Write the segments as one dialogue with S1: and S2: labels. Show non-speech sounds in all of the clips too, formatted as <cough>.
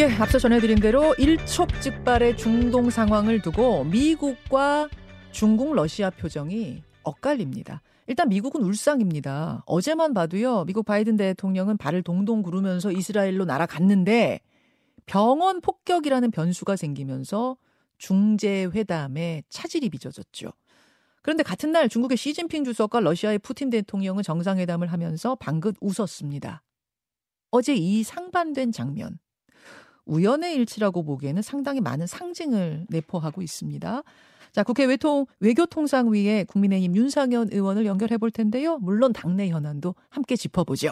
S1: 예, 앞서 전해드린 대로 일촉즉발의 중동 상황을 두고 미국과 중국, 러시아 표정이 엇갈립니다. 일단 미국은 울상입니다. 어제만 봐도요, 미국 바이든 대통령은 발을 동동 구르면서 이스라엘로 날아갔는데 병원 폭격이라는 변수가 생기면서 중재회담에 차질이 빚어졌죠. 그런데 같은 날 중국의 시진핑 주석과 러시아의 푸틴 대통령은 정상회담을 하면서 방긋 웃었습니다. 어제 이 상반된 장면, 우연의 일치라고 보기에는 상당히 많은 상징을 내포하고 있습니다. 자, 국회 외통, 외교통상위에 국민의힘 윤상현 의원을 연결해 볼 텐데요. 물론 당내 현안도 함께 짚어보죠.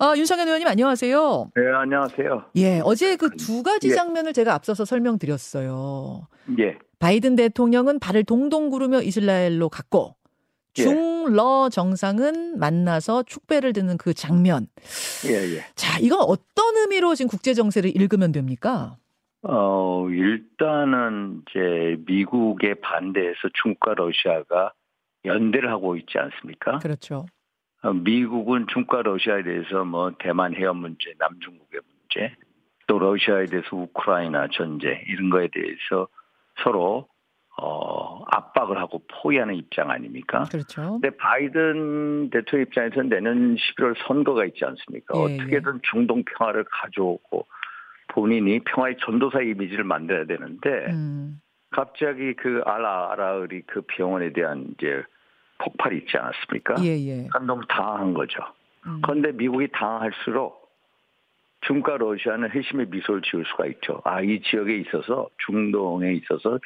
S1: 아, 윤상현 의원님 안녕하세요.
S2: 네, 안녕하세요.
S1: 예, 어제 그 두 가지 예. 장면을 제가 앞서서 설명드렸어요.
S2: 예.
S1: 바이든 대통령은 발을 동동 구르며 이스라엘로 갔고 예. 중러 정상은 만나서 축배를 드는 그 장면.
S2: 예, 예.
S1: 자, 이건 어떤 의미로 지금 국제 정세를 읽으면 됩니까?
S2: 어, 일단은 이제 미국의 반대에서 중국과 러시아가 연대를 하고 있지 않습니까?
S1: 그렇죠.
S2: 어, 미국은 중국과 러시아에 대해서 뭐 대만 해협 문제, 남중국의 문제, 또 러시아에 대해서 우크라이나 전쟁 이런 거에 대해서 서로 어, 압박을 하고 포위하는 입장 아닙니까?
S1: 그렇죠.
S2: 근데 바이든 대통령 입장에서는 내년 11월 선거가 있지 않습니까? 예, 어떻게든 예. 중동 평화를 가져오고 본인이 평화의 전도사 이미지를 만들어야 되는데 음. 갑자기 그 알아알아의 그 병원에 대한 이제 폭발이 있지 않았습니까?
S1: 예, 예.
S2: 너무 당황한 거죠. 음. 그런데 미국이 당황할수록 중국과 러시아는 회심의 미소를 지을 수가 있죠. 아, 이 지역에 있어서 중동에 있어서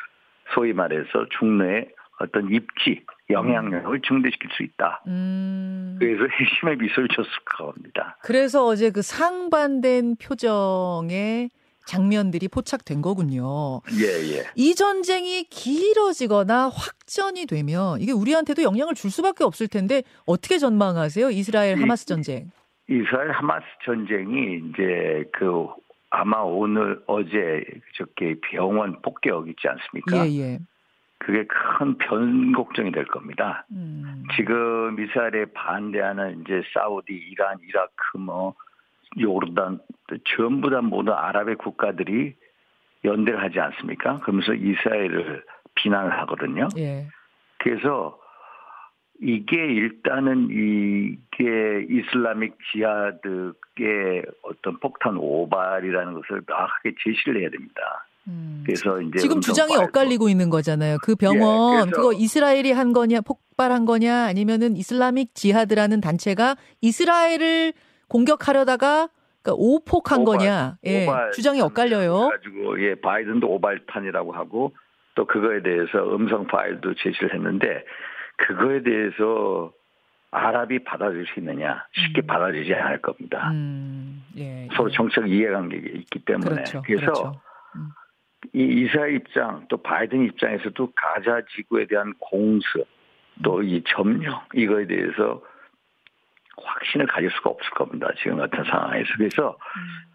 S2: 소위 말해서 중로의 어떤 입지, 영향력을 증대시킬 수 있다. 음. 그래서 핵심의 미소를 줬을 겁니다.
S1: 그래서 어제 그 상반된 표정의 장면들이 포착된 거군요.
S2: 예, 예.
S1: 이 전쟁이 길어지거나 확전이 되면 이게 우리한테도 영향을 줄 수밖에 없을 텐데 어떻게 전망하세요? 이스라엘 하마스 전쟁.
S2: 이스라엘 하마스 전쟁이 이제 그 아마 오늘 어제 저께 병원 폭격 있지 않습니까?
S1: 예, 예.
S2: 그게 큰 변곡점이 될 겁니다. 음. 지금 이스라엘에 반대하는 이제 사우디, 이란, 이라크, 뭐 요르단 전부 다 모든 아랍의 국가들이 연대를 하지 않습니까? 그러면서 이스라엘을 비난을 하거든요.
S1: 예.
S2: 그래서 이게 일단은 이게 이슬라믹 지하드의 어떤 폭탄 오발이라는 것을 명확하게 제시를 해야 됩니다.
S1: 음. 그래서 이제 지금 주장이 엇갈리고 있는 거잖아요. 그 병원 예, 그거 이스라엘이 한 거냐 폭발한 거냐 아니면은 이슬라믹 지하드라는 단체가 이스라엘을 공격하려다가 그러니까 오폭한 오발, 거냐 예, 주장이 엇갈려요.
S2: 가지고 예 바이든도 오발탄이라고 하고 또 그거에 대해서 음성 파일도 제시를 했는데 그거에 대해서 아랍이 받아들일 수 있느냐 쉽게 음. 받아들이지 않을 겁니다.
S1: 음, 예, 예.
S2: 서로 정책 이해관계가 있기 때문에
S1: 그렇죠,
S2: 그래서
S1: 그렇죠. 음.
S2: 이 이스라엘 입장 또 바이든 입장에서도 가자 지구에 대한 공수 또이 점령 이거에 대해서 확신을 가질 수가 없을 겁니다. 지금 같은 상황에서 그래서 음.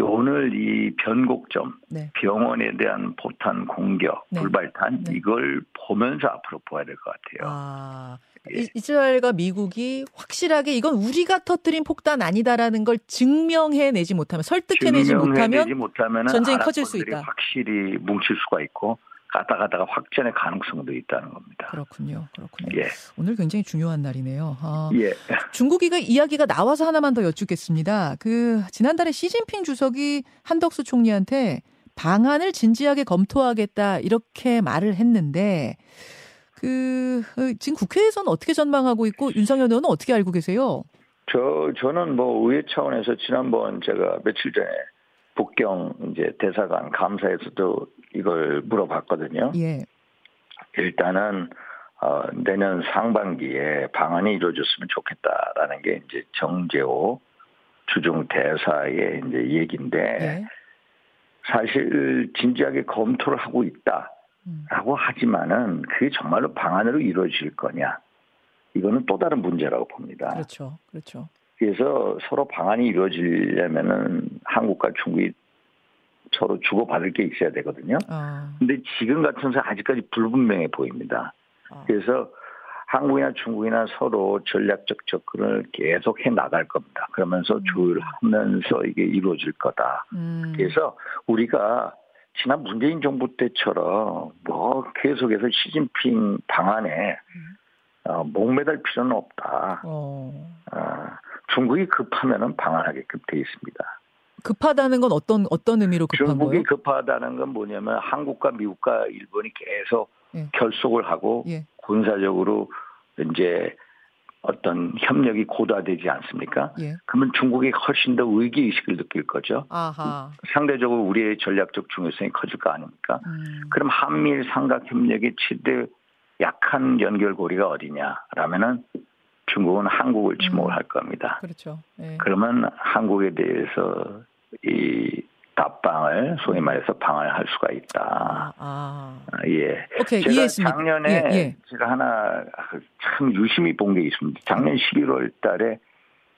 S2: 오늘 이 변곡점 네. 병원에 대한 포탄 공격 네. 불발탄 네. 이걸 보면서 앞으로 보아야 될 것 같아요.
S1: 아, 예. 이스라엘과 미국이 확실하게 이건 우리가 터뜨린 폭탄 아니다라는 걸 증명해내지 못하면 설득해내지 못하면 전쟁이 커질 수 있다.
S2: 확실히 뭉칠 수가 있고 가다 가다가 확전의 가능성도 있다는 겁니다.
S1: 그렇군요. 그렇군요.
S2: 예.
S1: 오늘 굉장히 중요한 날이네요. 아,
S2: 예.
S1: 중국이가 이야기가 나와서 하나만 더 여쭙겠습니다. 그 지난달에 시진핑 주석이 한덕수 총리한테 방안을 진지하게 검토하겠다 이렇게 말을 했는데 그 어, 지금 국회에서는 어떻게 전망하고 있고 윤상현 의원은 어떻게 알고 계세요?
S2: 저 저는 뭐 의회 차원에서 지난번 제가 며칠 전에 북경 이제 대사관 감사에서도 이걸 물어봤거든요.
S1: 예.
S2: 일단은 어, 내년 상반기에 방안이 이루어졌으면 좋겠다라는 게 이제 정재호 주중 대사의 이제 얘기인데 예. 사실 진지하게 검토를 하고 있다. 라고 하지만은 그게 정말로 방안으로 이루어질 거냐. 이거는 또 다른 문제라고 봅니다.
S1: 그렇죠. 그렇죠.
S2: 그래서 서로 방안이 이루어지려면은 한국과 중국이 서로 주고받을 게 있어야 되거든요. 아. 근데 지금 같은 상 아직까지 불분명해 보입니다. 아. 그래서 한국이나 중국이나 서로 전략적 접근을 계속 해 나갈 겁니다. 그러면서 음. 조율하면서 이게 이루어질 거다. 음. 그래서 우리가 지난 문재인 정부 때처럼 뭐 계속해서 시진핑 방안에 음. 어, 목매달 필요는 없다. 어. 어, 중국이 급하면은 방안하게끔 돼 있습니다.
S1: 급하다는 건 어떤 어떤 의미로 급한
S2: 중국이
S1: 거예요?
S2: 급하다는 건 뭐냐면 한국과 미국과 일본이 계속 예. 결속을 하고 예. 군사적으로 이제 어떤 협력이 고도화되지 않습니까? 예. 그러면 중국이 훨씬 더 위기 의식을 느낄 거죠. 아하. 상대적으로 우리의 전략적 중요성이 커질 거 아닙니까? 음. 그럼 한미일 삼각 협력의 최대 약한 연결고리가 어디냐라면은 중국은 한국을 지목을 음. 할 겁니다.
S1: 그렇죠.
S2: 예. 그러면 한국에 대해서 이 답방을 소위 말해서 방을 할 수가 있다. 아, 아. 아 예.
S1: 오케이,
S2: 제가
S1: 이해했습니다.
S2: 작년에 예, 예. 제가 하나 참 유심히 본 게 있습니다. 작년 11월 달에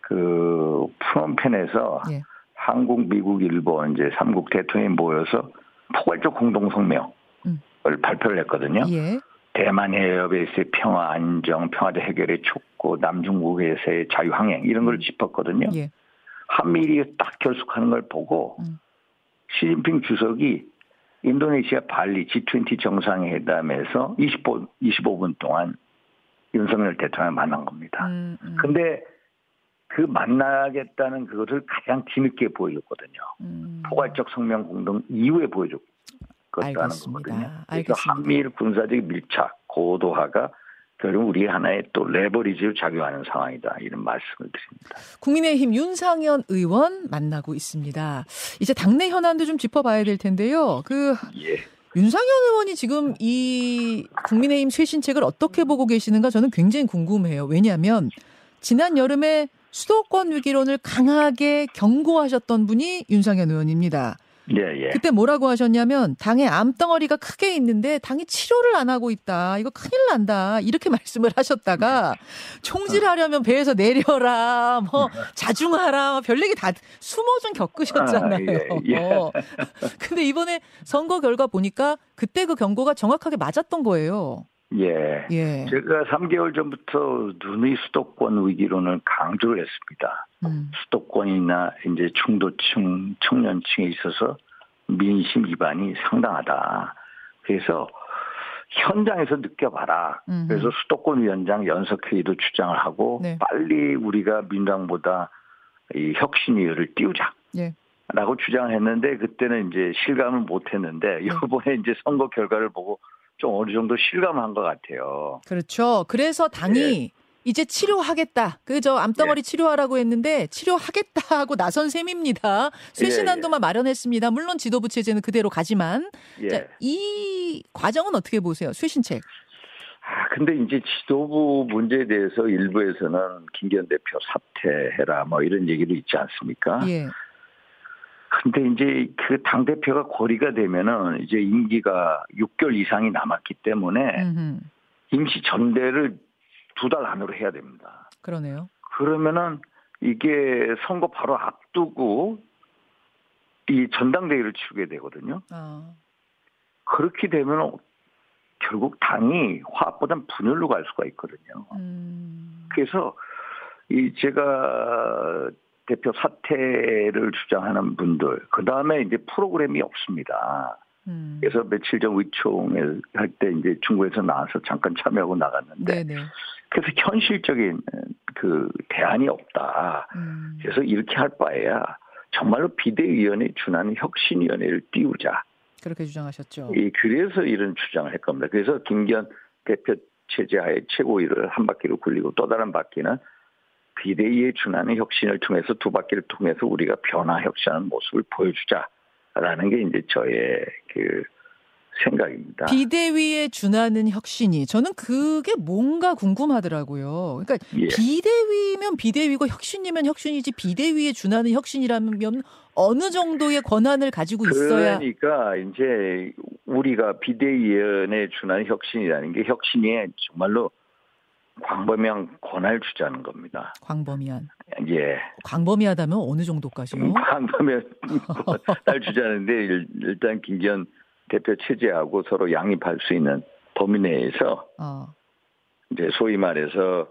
S2: 그 프롬펜에서 예. 한국, 미국, 일본 이제 삼국 대통령이 모여서 포괄적 공동 성명을 음. 발표를 했거든요. 예. 대만 해협에서의 평화 안정, 평화적 해결의 촉구, 남중국에서의 자유항행 이런 걸 음. 짚었거든요. 예. 한미일이 딱 결속하는 걸 보고 음. 시진핑 주석이 인도네시아 발리 G20 정상회담에서 20분, 25분 동안 윤석열 대통령을 만난 겁니다. 음, 음. 근데 그 만나겠다는 그것을 가장 뒤늦게 보여줬거든요. 음. 포괄적 성명 공동 이후에 보여줬다는 거거든요. 그래서 한미일 군사적 밀착, 고도화가 결국 우리 하나의 또 레버리지를 작용하는 상황이다. 이런 말씀을 드립니다.
S1: 국민의힘 윤상현 의원 만나고 있습니다. 이제 당내 현안도 좀 짚어봐야 될 텐데요. 그 예. 윤상현 의원이 지금 이 국민의힘 쇄신책을 어떻게 보고 계시는가 저는 굉장히 궁금해요. 왜냐하면 지난 여름에 수도권 위기론을 강하게 경고하셨던 분이 윤상현 의원입니다. 예, 예. 그때 뭐라고 하셨냐면 당에 암덩어리가 크게 있는데 당이 치료를 안 하고 있다. 이거 큰일 난다. 이렇게 <laughs> 말씀을 하셨다가 총질하려면 배에서 내려라. 뭐 자중하라. 뭐별 얘기 다 숨어 좀 겪으셨잖아요. 아, 예, 예. 어. <laughs> 근데 이번에 선거 결과 보니까 그때 그 경고가 정확하게 맞았던 거예요.
S2: 예. 예. 제가 3개월 전부터 눈의 수도권 위기론을 강조를 했습니다. 음. 수도권이나 이제 중도층, 청년층에 있어서 민심 위반이 상당하다. 그래서 현장에서 느껴봐라. 음 그래서 수도권 위원장 연석회의도 주장을 하고 네. 빨리 우리가 민당보다 이 혁신위를 띄우자. 예. 라고 주장을 했는데 그때는 이제 실감을 못 했는데 네. 이번에 이제 선거 결과를 보고 좀 어느 정도 실감한 것 같아요.
S1: 그렇죠. 그래서 당이 네. 이제 치료하겠다. 그저 암덩어리 예. 치료하라고 했는데 치료하겠다 하고 <laughs> 나선 셈입니다. 쇄신안도만 예, 예. 마련했습니다. 물론 지도부 체제는 그대로 가지만 예. 자, 이 과정은 어떻게 보세요? 쇄신책.
S2: 아, 근데 이제 지도부 문제에 대해서 일부에서는 김기현 대표 사퇴해라 뭐 이런 얘기도 있지 않습니까? 예. 근데 이제 그 당 대표가 고리가 되면은 이제 임기가 6개월 이상이 남았기 때문에 음흠. 임시 전대를 두 달 안으로 해야 됩니다.
S1: 그러네요.
S2: 그러면은 이게 선거 바로 앞두고 이 전당대회를 치르게 되거든요. 아. 그렇게 되면 결국 당이 화합보단 분열로 갈 수가 있거든요. 음. 그래서 이 제가 대표 사퇴를 주장하는 분들, 그 다음에 이제 프로그램이 없습니다. 음. 그래서 며칠 전 위총을 할 때 이제 중국에서 나와서 잠깐 참여하고 나갔는데, 네네. 그래서 현실적인 그 대안이 없다. 음. 그래서 이렇게 할 바에야 정말로 비대위원회 준하는 혁신위원회를 띄우자.
S1: 그렇게 주장하셨죠.
S2: 예, 그래서 이런 주장을 할 겁니다. 그래서 김기현 대표 체제하에 최고위를 한 바퀴로 굴리고 또 다른 바퀴는 비대위에 준하는 혁신을 통해서 두 바퀴를 통해서 우리가 변화 혁신하는 모습을 보여주자라는 게 이제 저의 그 생각입니다.
S1: 비대위에 준하는 혁신이 저는 그게 뭔가 궁금하더라고요. 그러니까 예. 비대위면 비대위고 혁신이면 혁신이지 비대위에 준하는 혁신이라면 어느 정도의 권한을 가지고 있어야
S2: 그러니까 이제 우리가 비대위원회에 준하는 혁신이라는 게 혁신이 정말로 광범위한 권한을 주자는 겁니다.
S1: 광범위한.
S2: 예.
S1: 광범위하다면 어느 정도까지요?
S2: 음, 광범위한 <laughs> 권한을 주자는데 일단 김기현 대표 체제하고 서로 양립할 수 있는 범위 내에서 어. 이제 소위 말해서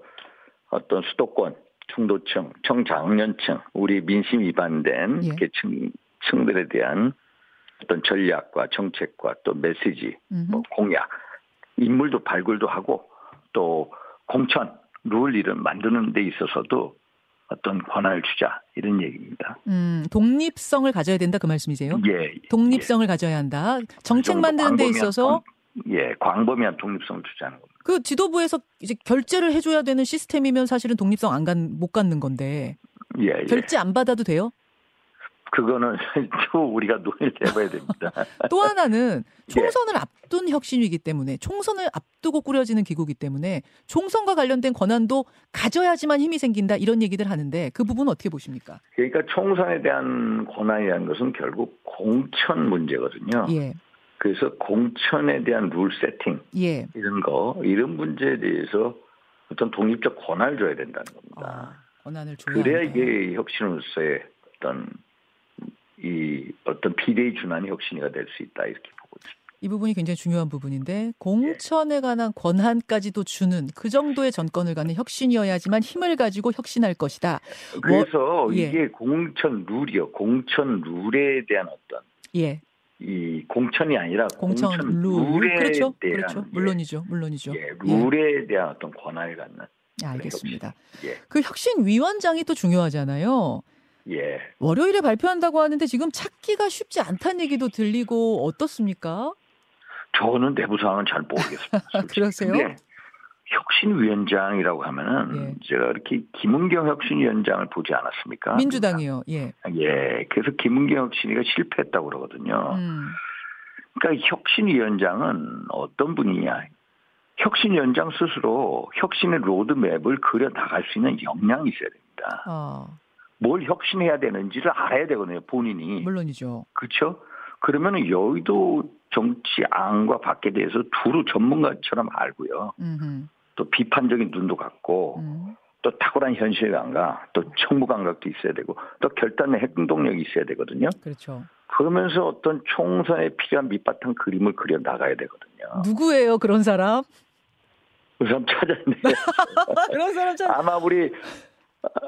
S2: 어떤 수도권, 중도층, 청장년층, 우리 민심 위반된 예. 계층 층들에 대한 어떤 전략과 정책과 또 메시지, 뭐 공약, 인물도 발굴도 하고 또 공천, 룰 이런 만드는 데 있어서도 어떤 권한을 주자 이런 얘기입니다.
S1: 음, 독립성을 가져야 된다 그 말씀이세요?
S2: 예.
S1: 독립성을 예. 가져야 한다. 정책 만드는 데 있어서
S2: 예, 광범위한 독립성을 주자는 겁니다.
S1: 그 지도부에서 이제 결제를 해줘야 되는 시스템이면 사실은 독립성 안 간, 못 갖는 건데. 예, 예. 결제 안 받아도 돼요?
S2: 그거는 <laughs> 또 우리가 논의를 해봐야 됩니다. <laughs>
S1: 또 하나는 총선을 예. 앞둔 혁신이기 때문에 총선을 앞두고 꾸려지는 기구이기 때문에 총선과 관련된 권한도 가져야지만 힘이 생긴다 이런 얘기들 하는데 그 부분은 어떻게 보십니까?
S2: 그러니까 총선에 대한 권한이라는 것은 결국 공천 문제거든요. 예. 그래서 공천에 대한 룰 세팅 예. 이런 거 이런 문제에 대해서 어떤 독립적 권한을 줘야 된다는 겁니다.
S1: 아, 권한을 줘야
S2: 그래야 한다. 이게 혁신으로서의 어떤 이 어떤 비대위 준환이 혁신이가 될 수 있다 이렇게 보고 있습니다.
S1: 이 부분이 굉장히 중요한 부분인데 공천에 관한 권한까지도 주는 그 정도의 전권을 갖는 혁신이어야지만 힘을 가지고 혁신할 것이다.
S2: 그래서 뭐, 예. 이게 공천 룰이요. 공천 룰에 대한 어떤 예. 이 공천이 아니라 공천, 공천 룰. 에 그렇죠. 대한 그렇죠.
S1: 물론이죠. 물론이죠.
S2: 예, 룰에 예. 대한 어떤 권한을 갖는
S1: 알겠습니다. 혁신. 예. 그 혁신 위원장이 또 중요하잖아요.
S2: 예.
S1: 월요일에 발표한다고 하는데 지금 찾기가 쉽지 않다는 얘기도 들리고 어떻습니까?
S2: 저는 내부 상황은 잘 모르겠습니다. <laughs>
S1: 그러세요?
S2: 혁신위원장이라고 하면은 예. 제가 이렇게 김은경 혁신위원장을 보지 않았습니까?
S1: 민주당이요. 예.
S2: 예. 그래서 김은경 혁신위가 실패했다고 그러거든요. 음. 그러니까 혁신위원장은 어떤 분이냐? 혁신위원장 스스로 혁신의 로드맵을 그려 나갈 수 있는 역량이 있어야 됩니다. 어. 뭘 혁신해야 되는지를 알아야 되거든요, 본인이.
S1: 물론이죠.
S2: 그렇죠? 그러면은 여의도 정치 안과 밖에 대해서 두루 전문가처럼 알고요. 음흠. 또 비판적인 눈도 갖고 음. 또 탁월한 현실감과 또 청무 감각도 있어야 되고 또 결단의 행동력이 있어야 되거든요.
S1: 그렇죠.
S2: 그러면서 어떤 총선에 필요한 밑바탕 그림을 그려 나가야 되거든요.
S1: 누구예요, 그런 사람?
S2: 그 사람 찾았네요. <laughs>
S1: 그런 사람 찾
S2: 아마 우리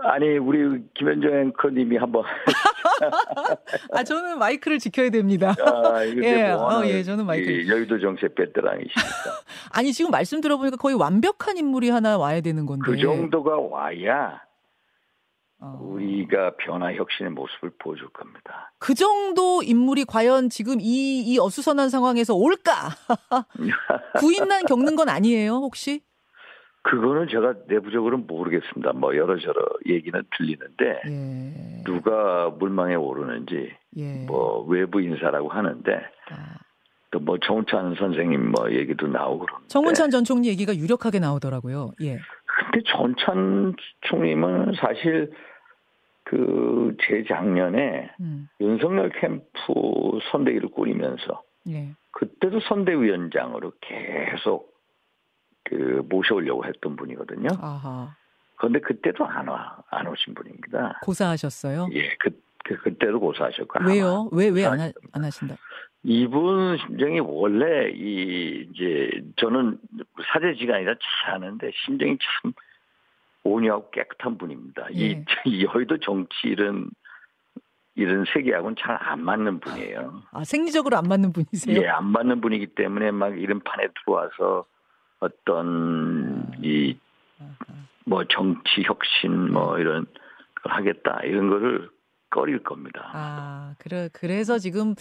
S2: 아니 우리 김현정 앵커님이 한번 <laughs>
S1: 아 저는 마이크를 지켜야 됩니다.
S2: 아, 예, 뭐 어, 예, 저는 마이크. 여의도 정세 베테랑이시니까. <laughs>
S1: 아니 지금 말씀 들어보니까 거의 완벽한 인물이 하나 와야 되는 건데.
S2: 그 정도가 와야 어. 우리가 변화 혁신의 모습을 보여줄 겁니다.
S1: 그 정도 인물이 과연 지금 이, 이 어수선한 상황에서 올까? <laughs> 구인난 겪는 건 아니에요, 혹시?
S2: 그거는 제가 내부적으로 모르겠습니다. 뭐 여러저러 얘기는 들리는데 예. 누가 물망에 오르는지 예. 뭐 외부 인사라고 하는데 아. 또뭐 정운찬 선생님 뭐 얘기도 나오고 그러는데
S1: 정운찬 전 총리 얘기가 유력하게 나오더라고요. 예.
S2: 근데 정찬 총리는 사실 그 재작년에 음. 윤석열 캠프 선대위를 꾸리면서 예. 그때도 선대위원장으로 계속 그 모셔오려고 했던 분이거든요. 아하. 그런데 그때도 안 와, 안 오신 분입니다.
S1: 고사하셨어요?
S2: 예, 그, 그 그때도 고사하셨고.
S1: 왜요? 왜, 왜 안 안 하신다?
S2: 이분 심정이 원래 이, 이제, 저는 사제지간이라 잘 아는데 심정이 참 온유하고 깨끗한 분입니다. 예. <laughs> 이, 여의도 정치 이런, 이런 세계하고는 잘 안 맞는 분이에요.
S1: 아, 생리적으로 안 맞는 분이세요?
S2: 예, 안 맞는 분이기 때문에 막 이런 판에 들어와서 어떤 이 뭐 정치 혁신 뭐 이런 걸 하겠다 이런 거를 꺼릴 겁니다.
S1: 아, 그래 그래서 지금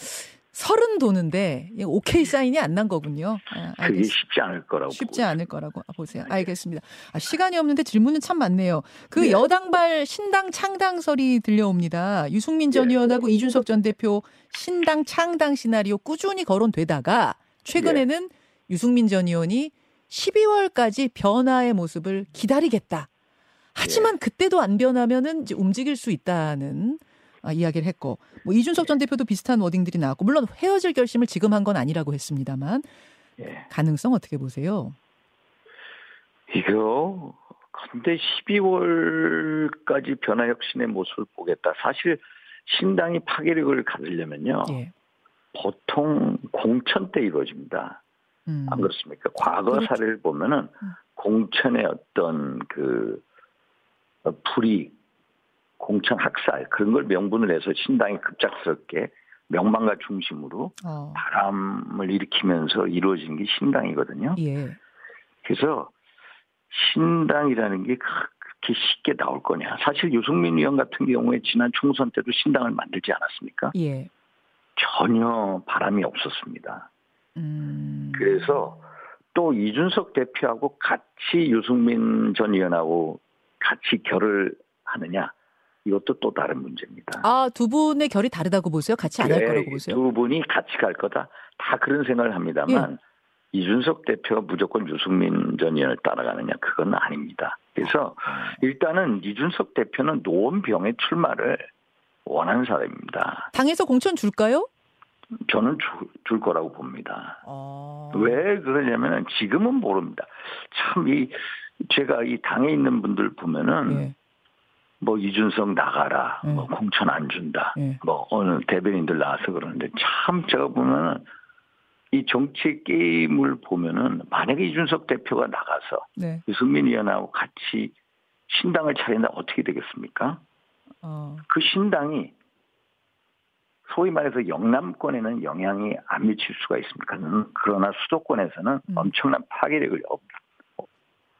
S1: 서른 도는데 오케이 사인이 안 난 거군요.
S2: 아, 그게 쉽지 않을 거라고
S1: 쉽지 않을 거라고 보세요. 네. 알겠습니다. 아, 시간이 없는데 질문은 참 많네요. 그 네. 여당발 신당 창당설이 들려옵니다. 유승민 전 네. 의원하고 이준석 전 대표 신당 창당 시나리오 꾸준히 거론되다가 최근에는 네. 유승민 전 의원이 12월까지 변화의 모습을 기다리겠다. 하지만 예. 그때도 안 변하면은 이제 움직일 수 있다는 아, 이야기를 했고 뭐 이준석 전 대표도 비슷한 워딩들이 나왔고 물론 헤어질 결심을 지금 한 건 아니라고 했습니다만 예. 가능성 어떻게 보세요?
S2: 이거 근데 12월까지 변화 혁신의 모습을 보겠다. 사실 신당이 파괴력을 가지려면요. 예. 보통 공천 때 이루어집니다. 음. 안 그렇습니까? 과거 그렇죠. 사례를 보면은 음. 공천의 어떤 그 불이 공천 학살 그런 걸 명분을 해서 신당이 급작스럽게 명망가 중심으로 어. 바람을 일으키면서 이루어진 게 신당이거든요. 예. 그래서 신당이라는 게 그렇게 쉽게 나올 거냐. 사실 유승민 의원 같은 경우에 지난 총선 때도 신당을 만들지 않았습니까? 예. 전혀 바람이 없었습니다. 음. 그래서 또 이준석 대표하고 같이 유승민 전 의원하고 같이 결을 하느냐. 이것도 또 다른 문제입니다.
S1: 아, 두 분의 결이 다르다고 보세요? 같이 안할 거라고 보세요?
S2: 두 분이 같이 갈 거다. 다 그런 생각을 합니다만 예. 이준석 대표가 무조건 유승민 전 의원을 따라가느냐 그건 아닙니다. 그래서 일단은 이준석 대표는 노원병의 출마를 원하는 사람입니다.
S1: 당에서 공천 줄까요?
S2: 저는 주, 줄 거라고 봅니다. 어... 왜 그러냐면 지금은 모릅니다. 참 이 제가 이 당에 있는 분들 보면은 예. 뭐 이준석 나가라, 예. 뭐 공천 안 준다, 예. 뭐 어느 대변인들 나와서 그러는데 참 제가 보면은 이 정치 게임을 보면은 만약에 이준석 대표가 나가서 네. 유승민 의원하고 같이 신당을 차린다 어떻게 되겠습니까? 어. 그 신당이 소위 말해서 영남권에는 영향이 안 미칠 수가 있습니까? 그러나 수도권에서는 음. 엄청난 파괴력을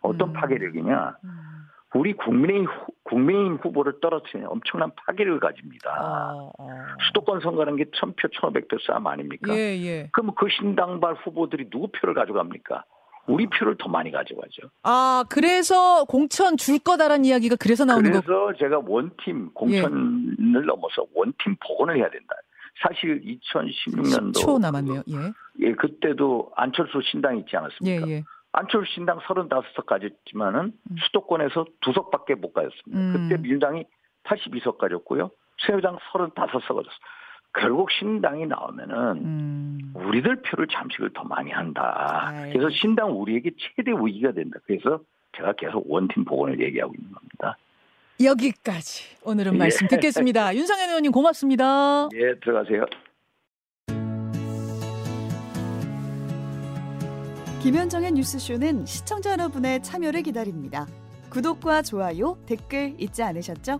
S2: 어떤 음. 파괴력이냐? 음. 우리 국민의힘, 후, 국민의힘 후보를 떨어뜨리는 엄청난 파괴력을 가집니다. 어, 어. 수도권 선거라는 게 천표, 천오백 표 싸움 아닙니까? 예, 예. 그럼 그 신당발 후보들이 누구 표를 가져갑니까? 우리 표를 더 많이 가져가죠.
S1: 아, 그래서 공천 줄 거다라는 이야기가 그래서 나오는
S2: 거 그래서 제가 원팀 공천을 예. 넘어서 원팀 복원을 해야 된다. 사실 2016년도
S1: 10초 남았네요. 예.
S2: 예, 그때도 안철수 신당 있지 않았습니까? 예, 예. 안철수 신당 35석 가졌지만은 음. 수도권에서 두 석밖에 못 가졌습니다. 음. 그때 민주당이 82석 가졌고요. 새누리당 35석 가졌어. 결국 신당이 나오면은 음. 우리들 표를 잠식을 더 많이 한다. 아이. 그래서 신당 우리에게 최대 위기가 된다. 그래서 제가 계속 원팀 복원을 얘기하고 있는 겁니다.
S1: 여기까지 오늘은 말씀 예. 듣겠습니다. <laughs> 윤상현 의원님 고맙습니다.
S2: 예, 들어가세요.
S3: 김현정의 뉴스쇼는 시청자 여러분의 참여를 기다립니다. 구독과 좋아요, 댓글 잊지 않으셨죠?